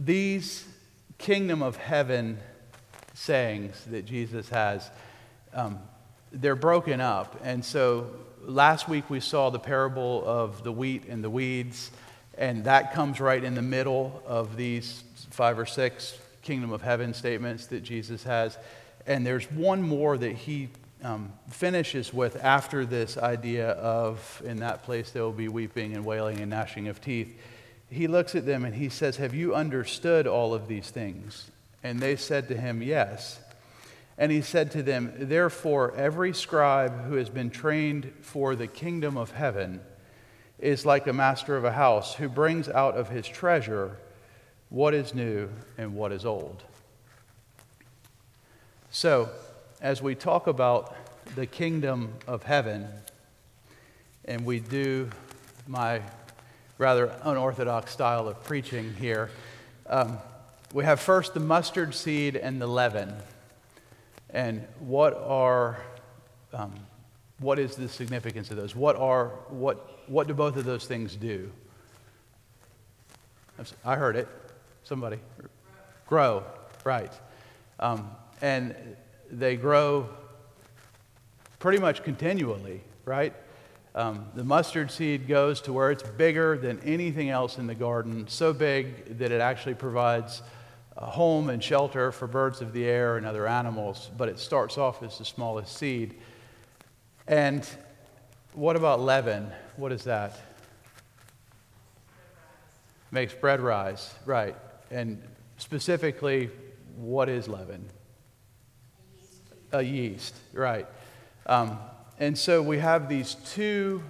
these kingdom of heaven sayings that Jesus has, um, they're broken up. And so last week we saw the parable of the wheat and the weeds, and that comes right in the middle of these five or six kingdom of heaven statements that Jesus has. And there's one more that he um, finishes with after this idea of in that place there will be weeping and wailing and gnashing of teeth. He looks at them and he says, Have you understood all of these things? And they said to him, Yes. And he said to them, Therefore, every scribe who has been trained for the kingdom of heaven is like a master of a house who brings out of his treasure what is new and what is old. So, as we talk about the kingdom of heaven, and we do my rather unorthodox style of preaching here, um, we have first the mustard seed and the leaven. And what are, um, what is the significance of those? What are, what, what do both of those things do? I heard it. Somebody. Grow, right. Um, and they grow pretty much continually, right? Um, the mustard seed goes to where it's bigger than anything else in the garden, so big that it actually provides a home and shelter for birds of the air and other animals, but it starts off as the smallest seed. And what about leaven? What is that? Makes bread rise, right. And specifically, what is leaven? A yeast, right. Um, and so we have these two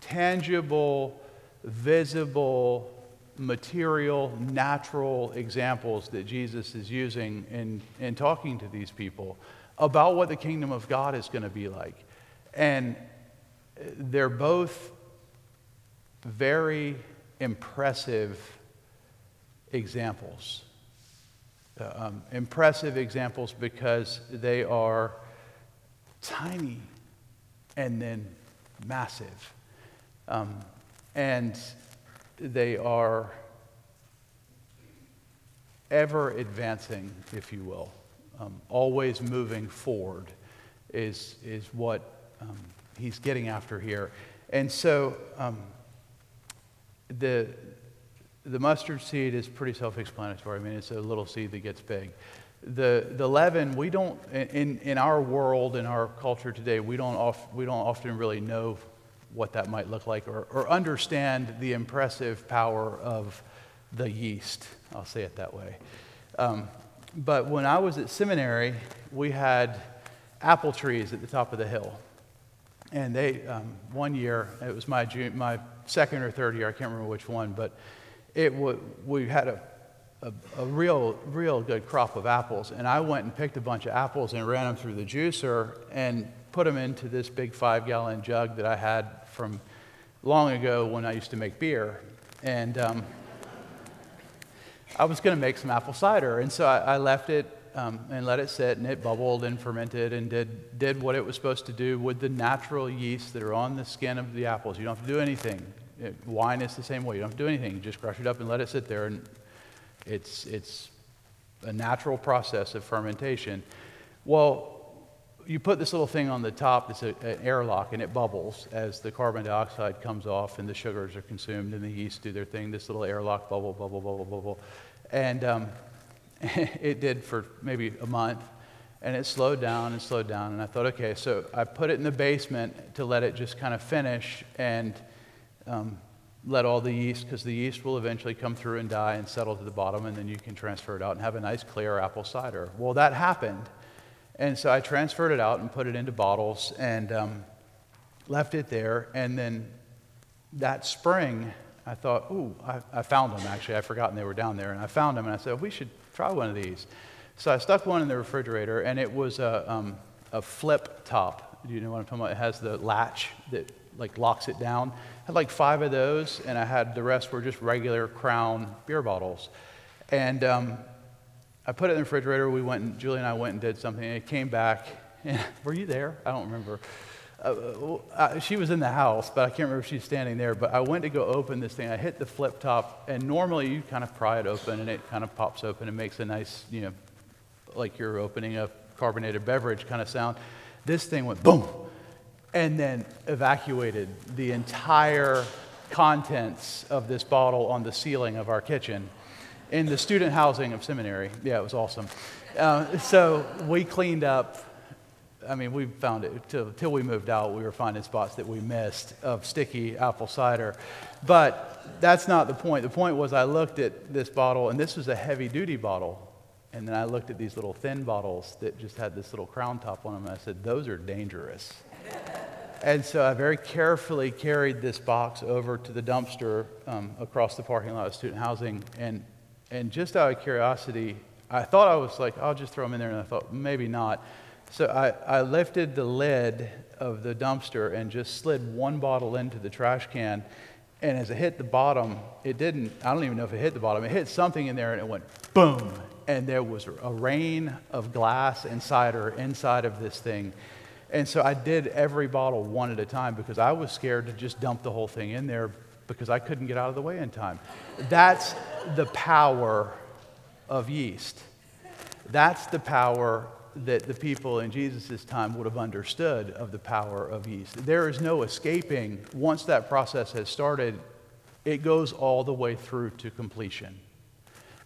tangible, visible material, natural examples that Jesus is using in, in talking to these people about what the kingdom of God is going to be like. And they're both very impressive examples. Uh, um, impressive examples because they are tiny and then massive. Um, and they are ever advancing, if you will, um, always moving forward is, is what um, he's getting after here. And so um, the, the mustard seed is pretty self explanatory. I mean, it's a little seed that gets big. The, the leaven, we don't, in, in our world, in our culture today, we don't, off, we don't often really know what that might look like or, or understand the impressive power of the yeast. I'll say it that way. Um, but when I was at seminary, we had apple trees at the top of the hill. And they, um, one year, it was my, my second or third year, I can't remember which one, but it w- we had a, a, a, real, real good crop of apples. And I went and picked a bunch of apples and ran them through the juicer and put them into this big five gallon jug that I had from long ago when I used to make beer. And um, I was going to make some apple cider. And so I, I left it um, and let it sit, and it bubbled and fermented and did, did what it was supposed to do with the natural yeast that are on the skin of the apples. You don't have to do anything. It, wine is the same way. You don't have to do anything. You just crush it up and let it sit there. And it's, it's a natural process of fermentation. Well, you put this little thing on the top that's a, an airlock and it bubbles as the carbon dioxide comes off and the sugars are consumed and the yeast do their thing. This little airlock bubble, bubble, bubble, bubble. And um, it did for maybe a month. And it slowed down and slowed down. And I thought, okay, so I put it in the basement to let it just kind of finish and um, let all the yeast, because the yeast will eventually come through and die and settle to the bottom, and then you can transfer it out and have a nice clear apple cider. Well, that happened. And so I transferred it out and put it into bottles and um, left it there. And then that spring, I thought, ooh, I, I, found them actually. I'd forgotten they were down there. And I found them and I said, we should try one of these. So I stuck one in the refrigerator and it was a, um, a flip top. Do you know what I'm talking about? It has the latch that like locks it down. I had like five of those and I had the rest were just regular crown beer bottles. And um, I put it in the refrigerator. We went and Julie and I went and did something. And it came back. And, were you there? I don't remember. uh, uh, she was in the house, but I can't remember if she's standing there. But I went to go open this thing. I hit the flip top, and normally you kind of pry it open, and it kind of pops open and makes a nice, you know, like you're opening a carbonated beverage kind of sound. This thing went boom, and then evacuated the entire contents of this bottle on the ceiling of our kitchen in the student housing of seminary. Yeah, it was awesome. Uh, so we cleaned up I mean, we found it till, till we moved out. We were finding spots that we missed of sticky apple cider. But that's not the point. The point was I looked at this bottle, and this was a heavy duty bottle. And then I looked at these little thin bottles that just had this little crown top on them, and I said, Those are dangerous. And so I very carefully carried this box over to the dumpster um, across the parking lot of student housing. And, and just out of curiosity, I thought I was like, I'll just throw them in there, and I thought, maybe not. So I, I lifted the lid of the dumpster and just slid one bottle into the trash can. And as it hit the bottom, it didn't, I don't even know if it hit the bottom, it hit something in there and it went boom. And there was a rain of glass and cider inside of this thing. And so I did every bottle one at a time because I was scared to just dump the whole thing in there because I couldn't get out of the way in time. That's the power of yeast. That's the power that the people in Jesus' time would have understood of the power of yeast. There is no escaping. Once that process has started, it goes all the way through to completion.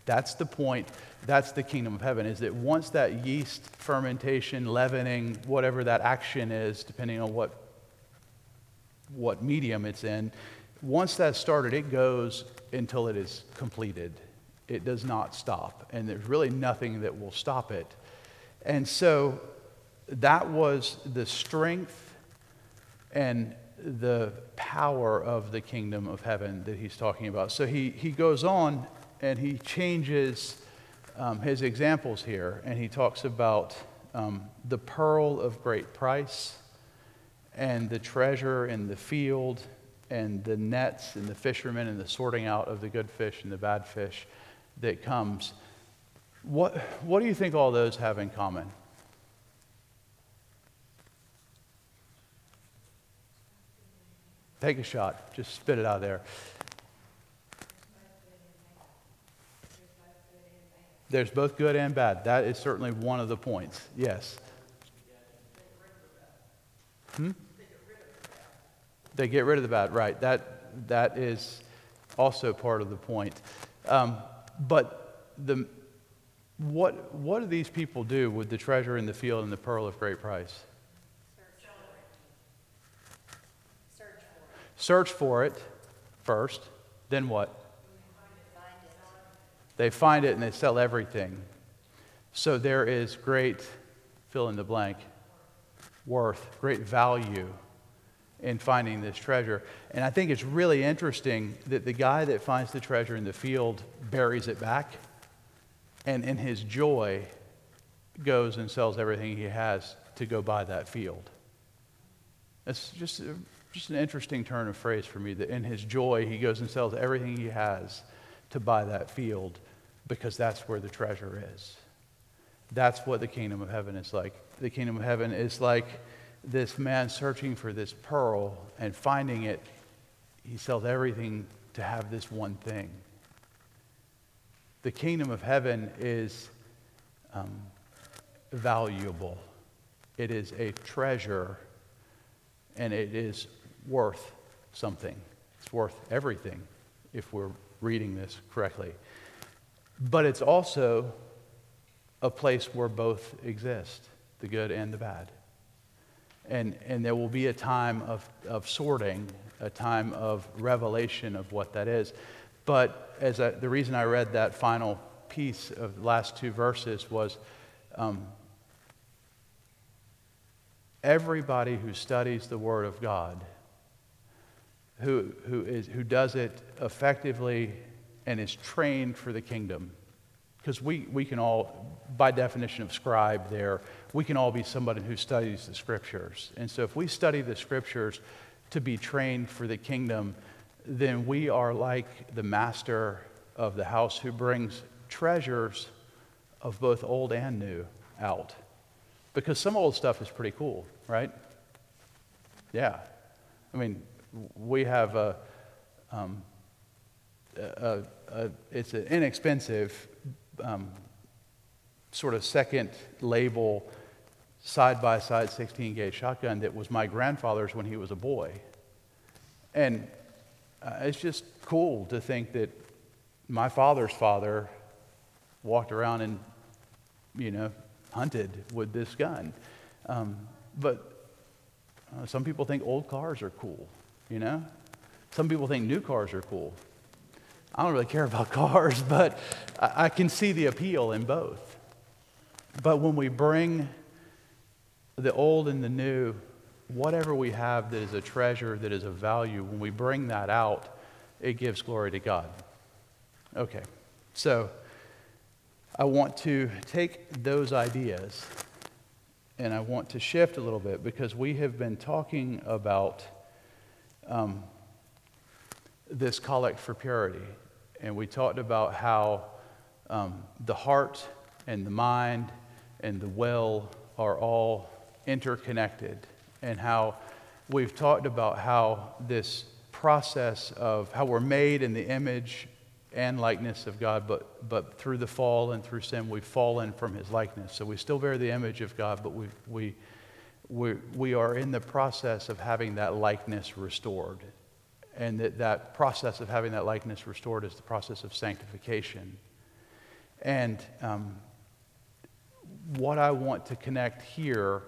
That's the point. That's the kingdom of heaven, is that once that yeast fermentation, leavening, whatever that action is, depending on what, what medium it's in, once that's started, it goes until it is completed. It does not stop. And there's really nothing that will stop it. And so that was the strength and the power of the kingdom of heaven that he's talking about. So he, he goes on and he changes um, his examples here, and he talks about um, the pearl of great price and the treasure in the field and the nets and the fishermen and the sorting out of the good fish and the bad fish that comes. What, what do you think all those have in common? Take a shot. Just spit it out there. There's both good and bad. That is certainly one of the points. Yes. Hmm? They get rid of the bad, right? That that is also part of the point. Um, but the what, what do these people do with the treasure in the field and the pearl of great price? Search for it first. Then what? They find it and they sell everything. So there is great, fill in the blank, worth, great value in finding this treasure. And I think it's really interesting that the guy that finds the treasure in the field buries it back and in his joy goes and sells everything he has to go buy that field. It's just, just an interesting turn of phrase for me that in his joy he goes and sells everything he has to buy that field because that's where the treasure is. That's what the kingdom of heaven is like. The kingdom of heaven is like this man searching for this pearl and finding it. He sells everything to have this one thing the kingdom of heaven is um, valuable, it is a treasure, and it is worth something. It's worth everything if we're reading this correctly. But it's also a place where both exist the good and the bad. And, and there will be a time of, of sorting, a time of revelation of what that is. But as the reason I read that final piece of the last two verses was um, everybody who studies the Word of God, who, who, is, who does it effectively and is trained for the kingdom, because we, we can all, by definition of scribe there, we can all be somebody who studies the scriptures. And so if we study the scriptures to be trained for the kingdom, then we are like the master of the house who brings treasures of both old and new out. Because some old stuff is pretty cool, right? Yeah. I mean, we have a, um, a, a, it's an inexpensive um, sort of second label side by side 16 gauge shotgun that was my grandfather's when he was a boy. And uh, it's just cool to think that my father's father walked around and, you know, hunted with this gun. Um, but uh, some people think old cars are cool, you know? Some people think new cars are cool. I don't really care about cars, but I, can see the appeal in both. But when we bring the old and the new, whatever we have that is a treasure, that is a value, when we bring that out, it gives glory to God. Okay, so I want to take those ideas and I want to shift a little bit because we have been talking about um, this collect for purity. And we talked about how um, the heart and the mind and the will are all interconnected, and how we've talked about how this process of how we're made in the image and likeness of God, but, but through the fall and through sin, we've fallen from his likeness. So we still bear the image of God, but we, we, we, we are in the process of having that likeness restored. And that, that process of having that likeness restored is the process of sanctification. And um, what I want to connect here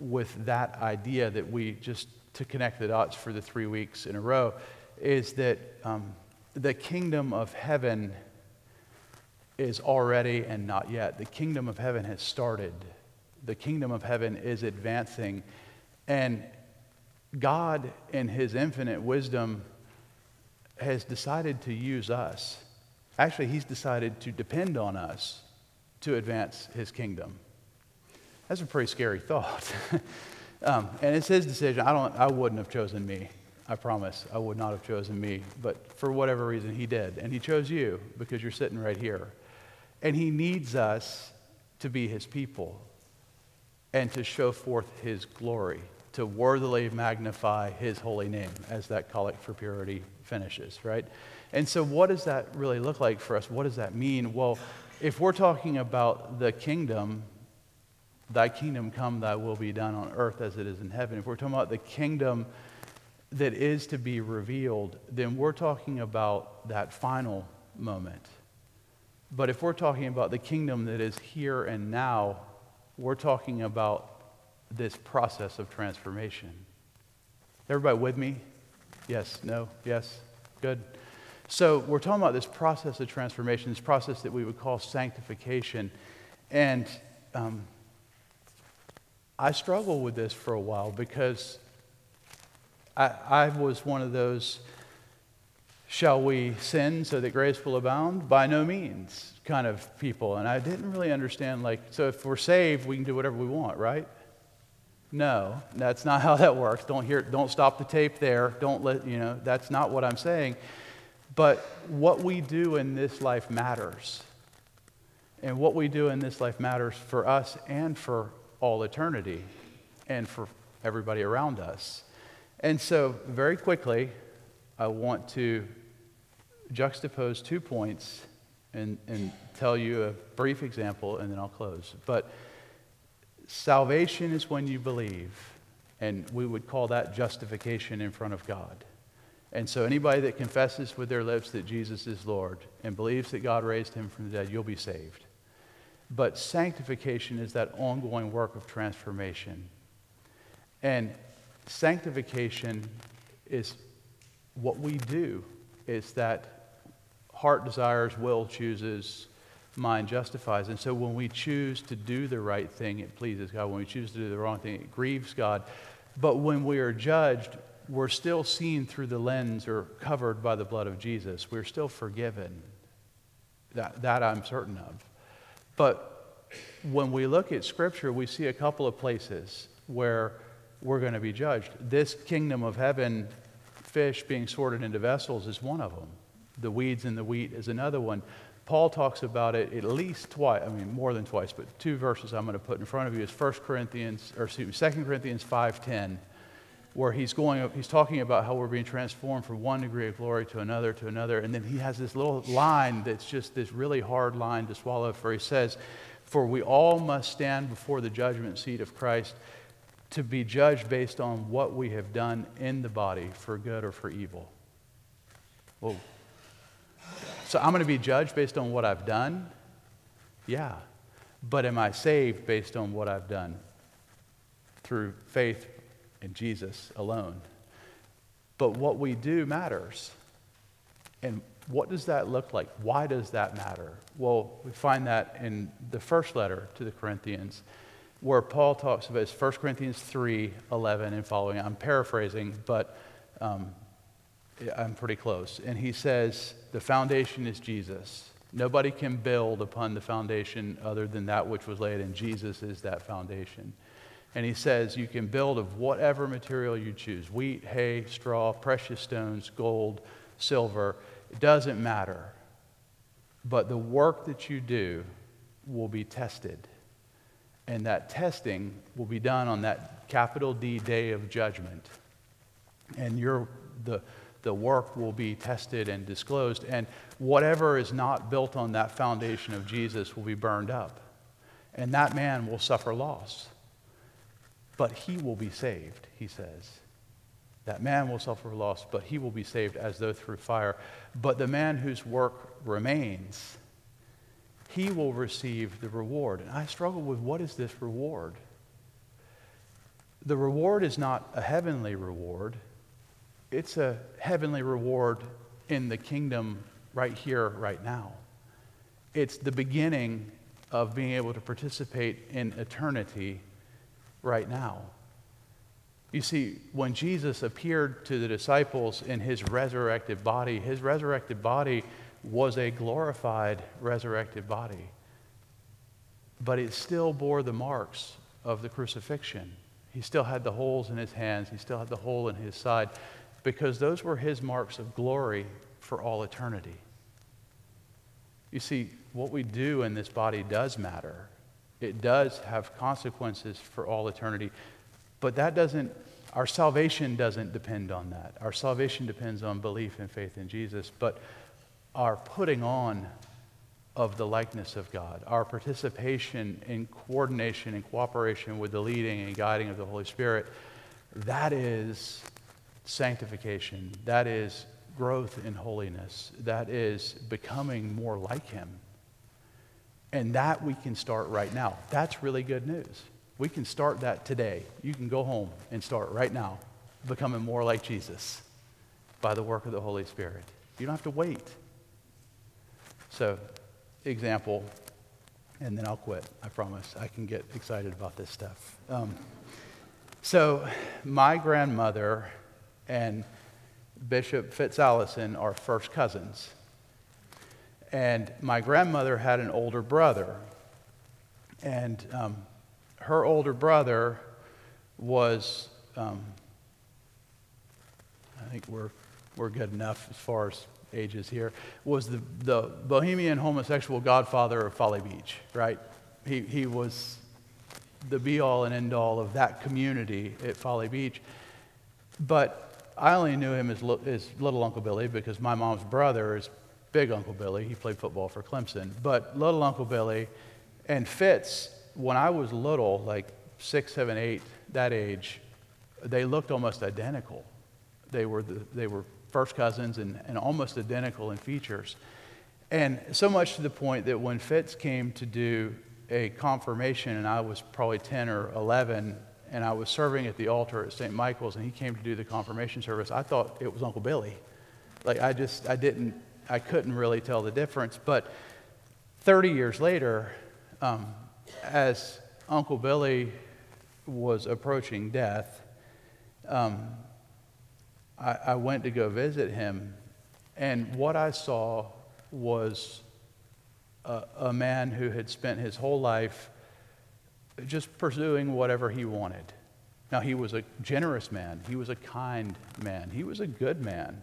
with that idea that we just to connect the dots for the three weeks in a row is that um, the kingdom of heaven is already and not yet. The kingdom of heaven has started. The kingdom of heaven is advancing. And God, in his infinite wisdom, has decided to use us. Actually, he's decided to depend on us to advance his kingdom. That's a pretty scary thought. um, and it's his decision. I, don't, I wouldn't have chosen me. I promise I would not have chosen me, but for whatever reason, he did. And he chose you because you're sitting right here. And he needs us to be his people and to show forth his glory, to worthily magnify his holy name, as that collect for purity finishes, right? And so, what does that really look like for us? What does that mean? Well, if we're talking about the kingdom, thy kingdom come, thy will be done on earth as it is in heaven. If we're talking about the kingdom, that is to be revealed, then we're talking about that final moment. But if we're talking about the kingdom that is here and now, we're talking about this process of transformation. Everybody with me? Yes, no, yes, good. So we're talking about this process of transformation, this process that we would call sanctification. And um, I struggled with this for a while because I, I was one of those, shall we sin so that grace will abound? By no means kind of people. And I didn't really understand, like, so if we're saved, we can do whatever we want, right? No, that's not how that works. Don't hear, don't stop the tape there. Don't let, you know, that's not what I'm saying. But what we do in this life matters. And what we do in this life matters for us and for all eternity and for everybody around us. And so, very quickly, I want to juxtapose two points and, and tell you a brief example, and then I'll close. But salvation is when you believe, and we would call that justification in front of God. And so, anybody that confesses with their lips that Jesus is Lord and believes that God raised him from the dead, you'll be saved. But sanctification is that ongoing work of transformation. And sanctification is what we do, is that heart desires, will chooses, mind justifies. And so when we choose to do the right thing, it pleases God. When we choose to do the wrong thing, it grieves God. But when we are judged, we're still seen through the lens or covered by the blood of Jesus. We're still forgiven. That, that I'm certain of. But when we look at Scripture, we see a couple of places where we're going to be judged. This kingdom of heaven, fish being sorted into vessels, is one of them. The weeds and the wheat is another one. Paul talks about it at least twice, I mean, more than twice, but two verses I'm going to put in front of you is 1 Corinthians, or excuse me, 2 Corinthians 5.10. where he's going, he's talking about how we're being transformed from one degree of glory to another to another. And then he has this little line that's just this really hard line to swallow, for he says, For we all must stand before the judgment seat of Christ to be judged based on what we have done in the body for good or for evil. Whoa. So I'm going to be judged based on what I've done? Yeah. But am I saved based on what I've done? Through faith in Jesus alone. But what we do matters. And what does that look like? Why does that matter? Well, we find that in the first letter to the Corinthians, where Paul talks about it's 1 Corinthians 3 11 and following. I'm paraphrasing, but um, I'm pretty close. And he says, The foundation is Jesus. Nobody can build upon the foundation other than that which was laid, and Jesus is that foundation. And he says you can build of whatever material you choose wheat, hay, straw, precious stones, gold, silver. It doesn't matter. But the work that you do will be tested. And that testing will be done on that capital D day of judgment. And your, the, the work will be tested and disclosed. And whatever is not built on that foundation of Jesus will be burned up. And that man will suffer loss but he will be saved, he says. That man will suffer loss, but he will be saved as though through fire. But the man whose work remains, he will receive the reward. And I struggle with what is this reward? The reward is not a heavenly reward, it's a heavenly reward in the kingdom right here, right now. It's the beginning of being able to participate in eternity right now. You see, when Jesus appeared to the disciples in his resurrected body, his resurrected body was a glorified resurrected body. But it still bore the marks of the crucifixion. He still had the holes in his hands, he still had the hole in his side, because those were his marks of glory for all eternity. You see, what we do in this body does matter. It does have consequences for all eternity. But that doesn't, our salvation doesn't depend on that. Our salvation depends on belief and faith in Jesus. But our putting on of the likeness of God, our participation in coordination and cooperation with the leading and guiding of the Holy Spirit, that is sanctification. That is growth in holiness. That is becoming more like Him. And that we can start right now. That's really good news. We can start that today. You can go home and start right now becoming more like Jesus by the work of the Holy Spirit. You don't have to wait. So, example, and then I'll quit. I promise. I can get excited about this stuff. Um, so, my grandmother and Bishop Fitz Allison are first cousins. And my grandmother had an older brother. And um, her older brother was, um, I think we're, we're good enough as far as ages here, was the, the bohemian homosexual godfather of Folly Beach, right? He, he was the be all and end all of that community at Folly Beach. But I only knew him as, as little Uncle Billy because my mom's brother is big Uncle Billy. He played football for Clemson. But little Uncle Billy and Fitz, when I was little, like six, seven, eight, that age, they looked almost identical. They were, the, they were first cousins and, and almost identical in features. And so much to the point that when Fitz came to do a confirmation, and I was probably 10 or 11, and I was serving at the altar at St. Michael's, and he came to do the confirmation service, I thought it was Uncle Billy. Like, I just, I didn't, I couldn't really tell the difference. But 30 years later, um, as Uncle Billy was approaching death, um, I, I went to go visit him, and what I saw was a, a, man who had spent his whole life just pursuing whatever he wanted. Now, he was a generous man, he was a kind man, he was a good man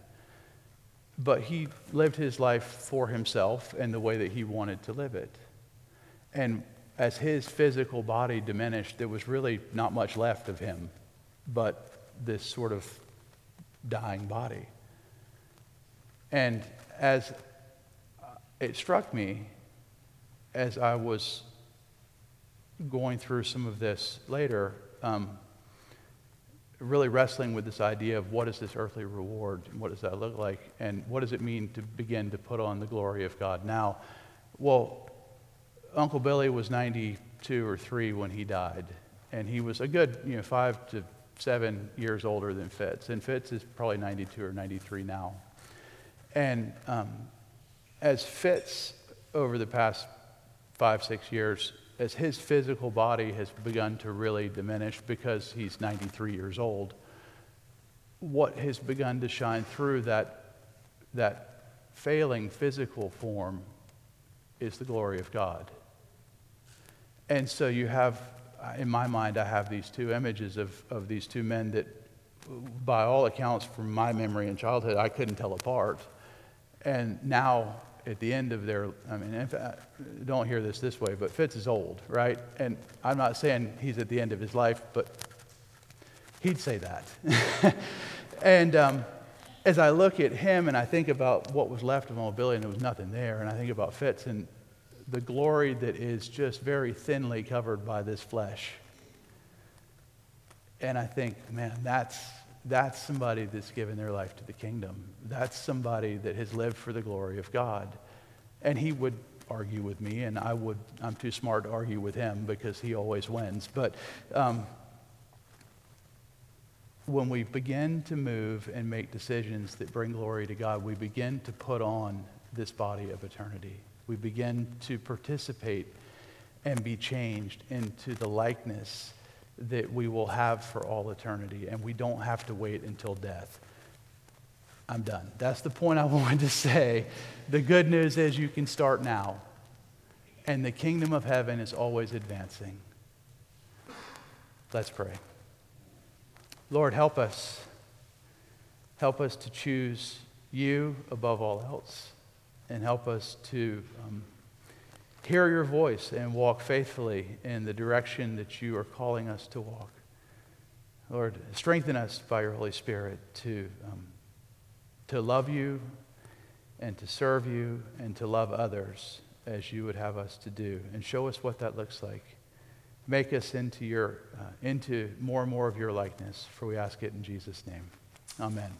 but he lived his life for himself and the way that he wanted to live it. And as his physical body diminished, there was really not much left of him but this sort of dying body. And as uh, it struck me as I was going through some of this later, um, really wrestling with this idea of what is this earthly reward? and What does that look like? And what does it mean to begin to put on the glory of God now? Well, Uncle Billy was 92 or 3 when he died. And he was a good, you know, five to seven years older than Fitz. And Fitz is probably 92 or 93 now. And um, as Fitz, over the past five, six years, as his physical body has begun to really diminish because he's 93 years old, what has begun to shine through that, that failing physical form is the glory of God. And so you have, in my mind, I have these two images of, of these two men that, by all accounts, from my memory and childhood, I couldn't tell apart. And now at the end of their, I mean, fact, don't hear this this way, but Fitz is old, right? And I'm not saying he's at the end of his life, but he'd say that. and um, as I look at him and I think about what was left of mobility and there was nothing there, and I think about Fitz and the glory that is just very thinly covered by this flesh. And I think, man, that's that's somebody that's given their life to the kingdom. That's somebody that has lived for the glory of God. And he would argue with me, and I would, I'm too smart to argue with him because he always wins. But um, when we begin to move and make decisions that bring glory to God, we begin to put on this body of eternity. We begin to participate and be changed into the likeness that we will have for all eternity, and we don't have to wait until death. I'm done. That's the point I wanted to say. The good news is you can start now, and the kingdom of heaven is always advancing. Let's pray. Lord, help us. Help us to choose you above all else, and help us to. Um, hear your voice and walk faithfully in the direction that you are calling us to walk. Lord, strengthen us by your Holy Spirit to, um, to love you and to serve you and to love others as you would have us to do. And show us what that looks like. Make us into, your, uh, into more and more of your likeness, for we ask it in Jesus' name. Amen.